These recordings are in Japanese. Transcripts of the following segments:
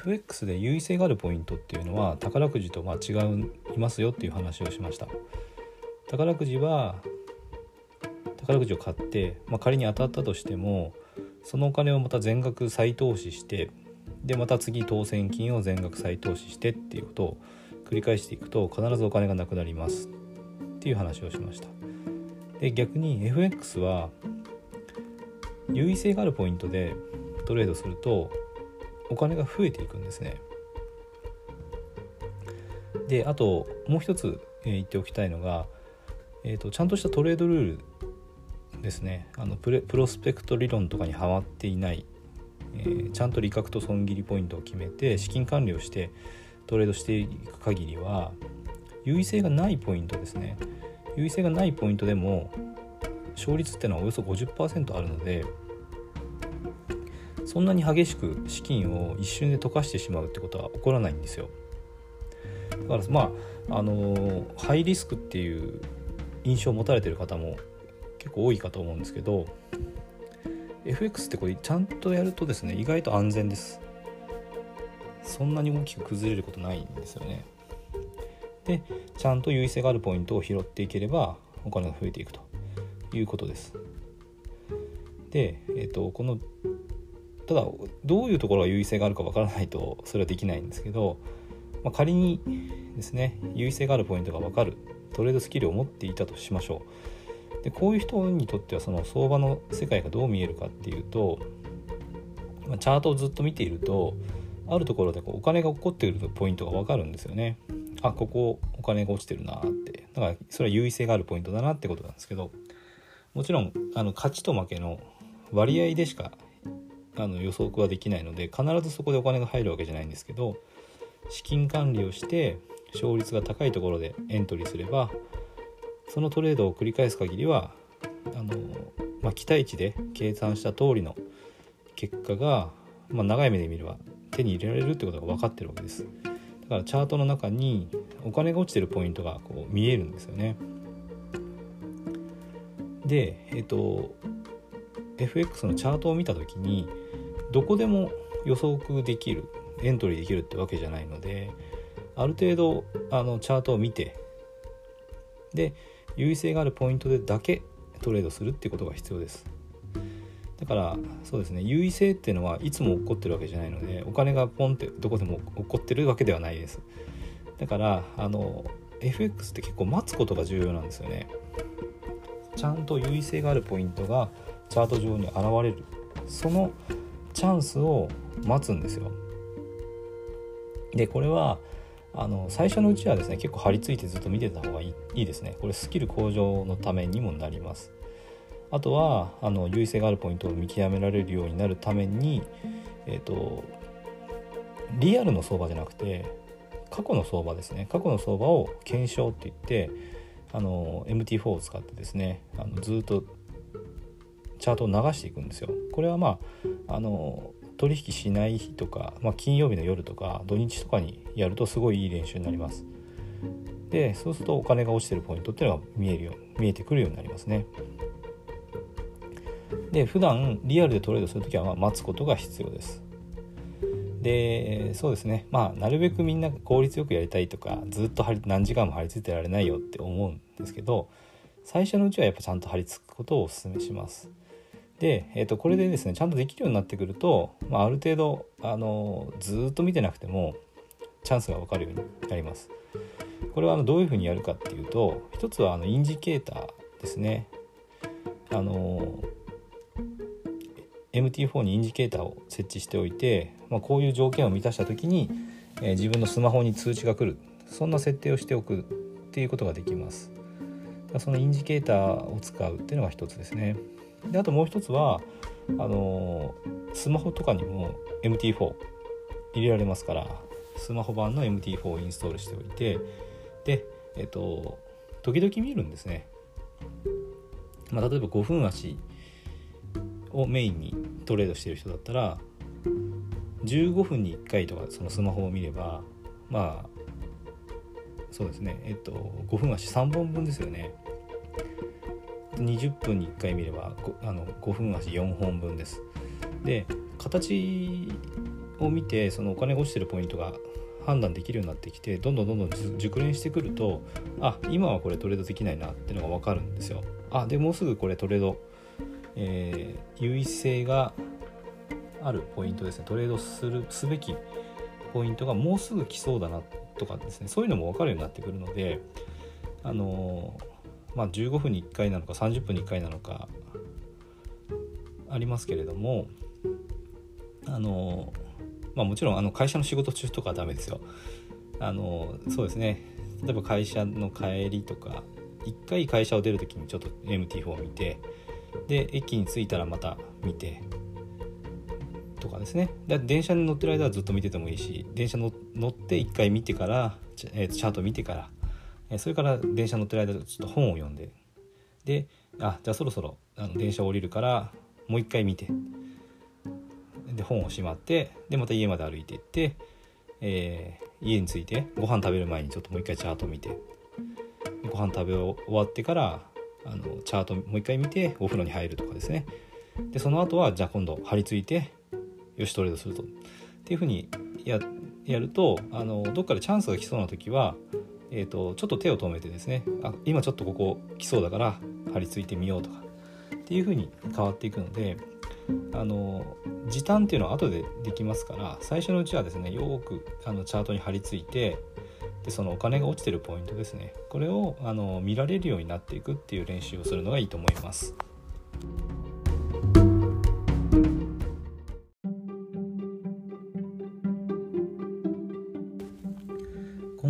FX で優位性があるポイントっていうのは宝くじとまあ違いますよっていう話をしました。宝くじは宝くじを買って、まあ、仮に当たったとしてもそのお金をまた全額再投資してでまた次当選金を全額再投資してっていうことを繰り返していくと必ずお金がなくなりますっていう話をしました。で逆に FX は優位性があるポイントでトレードするとお金が増えていくんですね。であともう一つ、言っておきたいのが、えーと、ちゃんとしたトレードルールですね。あのプロスペクト理論とかにはまっていない、えー、ちゃんと利確と損切りポイントを決めて資金管理をしてトレードしていく限りは優位性がないポイントですね。優位性がないポイントでも勝率っていうのはおよそ50%あるのでそんなに激しく資金を一瞬で溶かしてしまうってことは起こらないんですよ。だからまああのハイリスクっていう印象を持たれてる方も結構多いかと思うんですけど FX ってこれちゃんとやるとですね意外と安全です。そんなに大きく崩れることないんですよね。でちゃんと優位性があるポイントを拾っていければお金が増えていくということです。で、えーと、このただどういうところが優位性があるかわからないとそれはできないんですけど、まあ、仮にですね優位性があるポイントが分かる。トレードスキルを持っていたとしましょう。でこういう人にとってはその相場の世界がどう見えるかっていうと、まあ、チャートをずっと見ているとあるところでこうお金が起こっているポイントが分かるんですよね。あここお金が落ちてるなって。だからそれは優位性があるポイントだなってことなんですけどもちろんあの勝ちと負けの割合でしかあの予測はできないので必ずそこでお金が入るわけじゃないんですけど資金管理をして勝率が高いところでエントリーすればそのトレードを繰り返す限りはあの、まあ、期待値で計算した通りの結果が、まあ、長い目で見れば手に入れられるってことが分かってるわけです。だからチャートの中にお金が落ちてるポイントがこう見えるんですよね。でえっ、と FX のチャートを見た時にどこでも予測できるエントリーできるってわけじゃないのである程度あのチャートを見てで優位性があるポイントでだけトレードするっていうことが必要です。だからそうですね優位性っていうのはいつも起こってるわけじゃないのでお金がポンってどこでも起こってるわけではないです。だからあの FX って結構待つことが重要なんですよね。ちゃんと優位性があるポイントがチャート上に現れる。そのチャンスを待つんですよ。でこれはあの最初のうちはですね結構張り付いてずっと見てた方がいいいいですね。これスキル向上のためにもなります。あとはあの優位性があるポイントを見極められるようになるためにえっ、ー、とリアルの相場じゃなくて過去の相場ですね。過去の相場を検証って言ってあの MT4 を使ってですねあのずっとチャートを流していくんですよ。これはまああの取引しない日とか、まあ、金曜日の夜とか土日とかにやるとすごいいい練習になります。でそうするとお金が落ちてるポイントっていうのが見えるよ見えてくるようになりますね。で普段リアルでトレードする時はま待つことが必要です。でそうですね。まあなるべくみんな効率よくやりたいとかずっと何時間も張り付いてられないよって思うんですけど最初のうちはやっぱちゃんと張り付くことをお勧めします。で、えー、とこれでですねちゃんとできるようになってくると、まあ、ある程度あのずっと見てなくてもチャンスが分かるようになります。これはあのどういうふうにやるかっていうと一つはあのインジケーターですね。あの MT4 にインジケーターを設置しておいて、まあ、こういう条件を満たした時に、えー、自分のスマホに通知が来るそんな設定をしておくっていうことができます。そのインジケーターを使うっていうのが一つですね。であともう一つはあのスマホとかにも MT4 入れられますからスマホ版の MT4 をインストールしておいてでえっと時々見るんですね、まあ、例えば5分足をメインにトレードしてる人だったら15分に1回とかそのスマホを見ればまあそうですね。えっと5分足3本分ですよね。20分に1回見れば 5, あの5分足4本分です。で形を見てそのお金が落ちてるポイントが判断できるようになってきてどんどんどんどん熟練してくるとあ今はこれトレードできないなっていうのが分かるんですよ。あでもうすぐこれトレード、えー、優位性があるポイントですね。トレードするすべきポイントがもうすぐ来そうだなとかですね。そういうのも分かるようになってくるのであのまあ15分に1回なのか30分に1回なのかありますけれどもあのまあもちろんあの会社の仕事中とかはダメですよ。あのそうですね。例えば会社の帰りとか1回会社を出る時にちょっと MT4 を見てで駅に着いたらまた見てとかですね。だ電車に乗ってる間はずっと見ててもいいし電車乗って1回見てから、えー、チャート見てから、え、それから電車乗ってる間ちょっと本を読んで。であじゃあそろそろあの電車降りるからもう1回見て。で本をしまってでまた家まで歩いていって、えー、家に着いてご飯食べる前にちょっともう一回チャート見て。ご飯食べ終わってからあのチャートもう一回見てお風呂に入るとかですね。でその後はじゃあ今度張り付いてよしトレードすると。っていうふうにややるとあのどっかでチャンスが来そうな時は、えーと、ちょっと手を止めてですねあ今ちょっとここ来そうだから張り付いてみようとかっていうふうに変わっていくのであの時短っていうのは後でできますから最初のうちはですねよくあのチャートに貼り付いてでそのお金が落ちてるポイントですねこれをあの見られるようになっていくっていう練習をするのがいいと思います。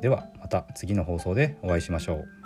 ではまた次の放送でお会いしましょう。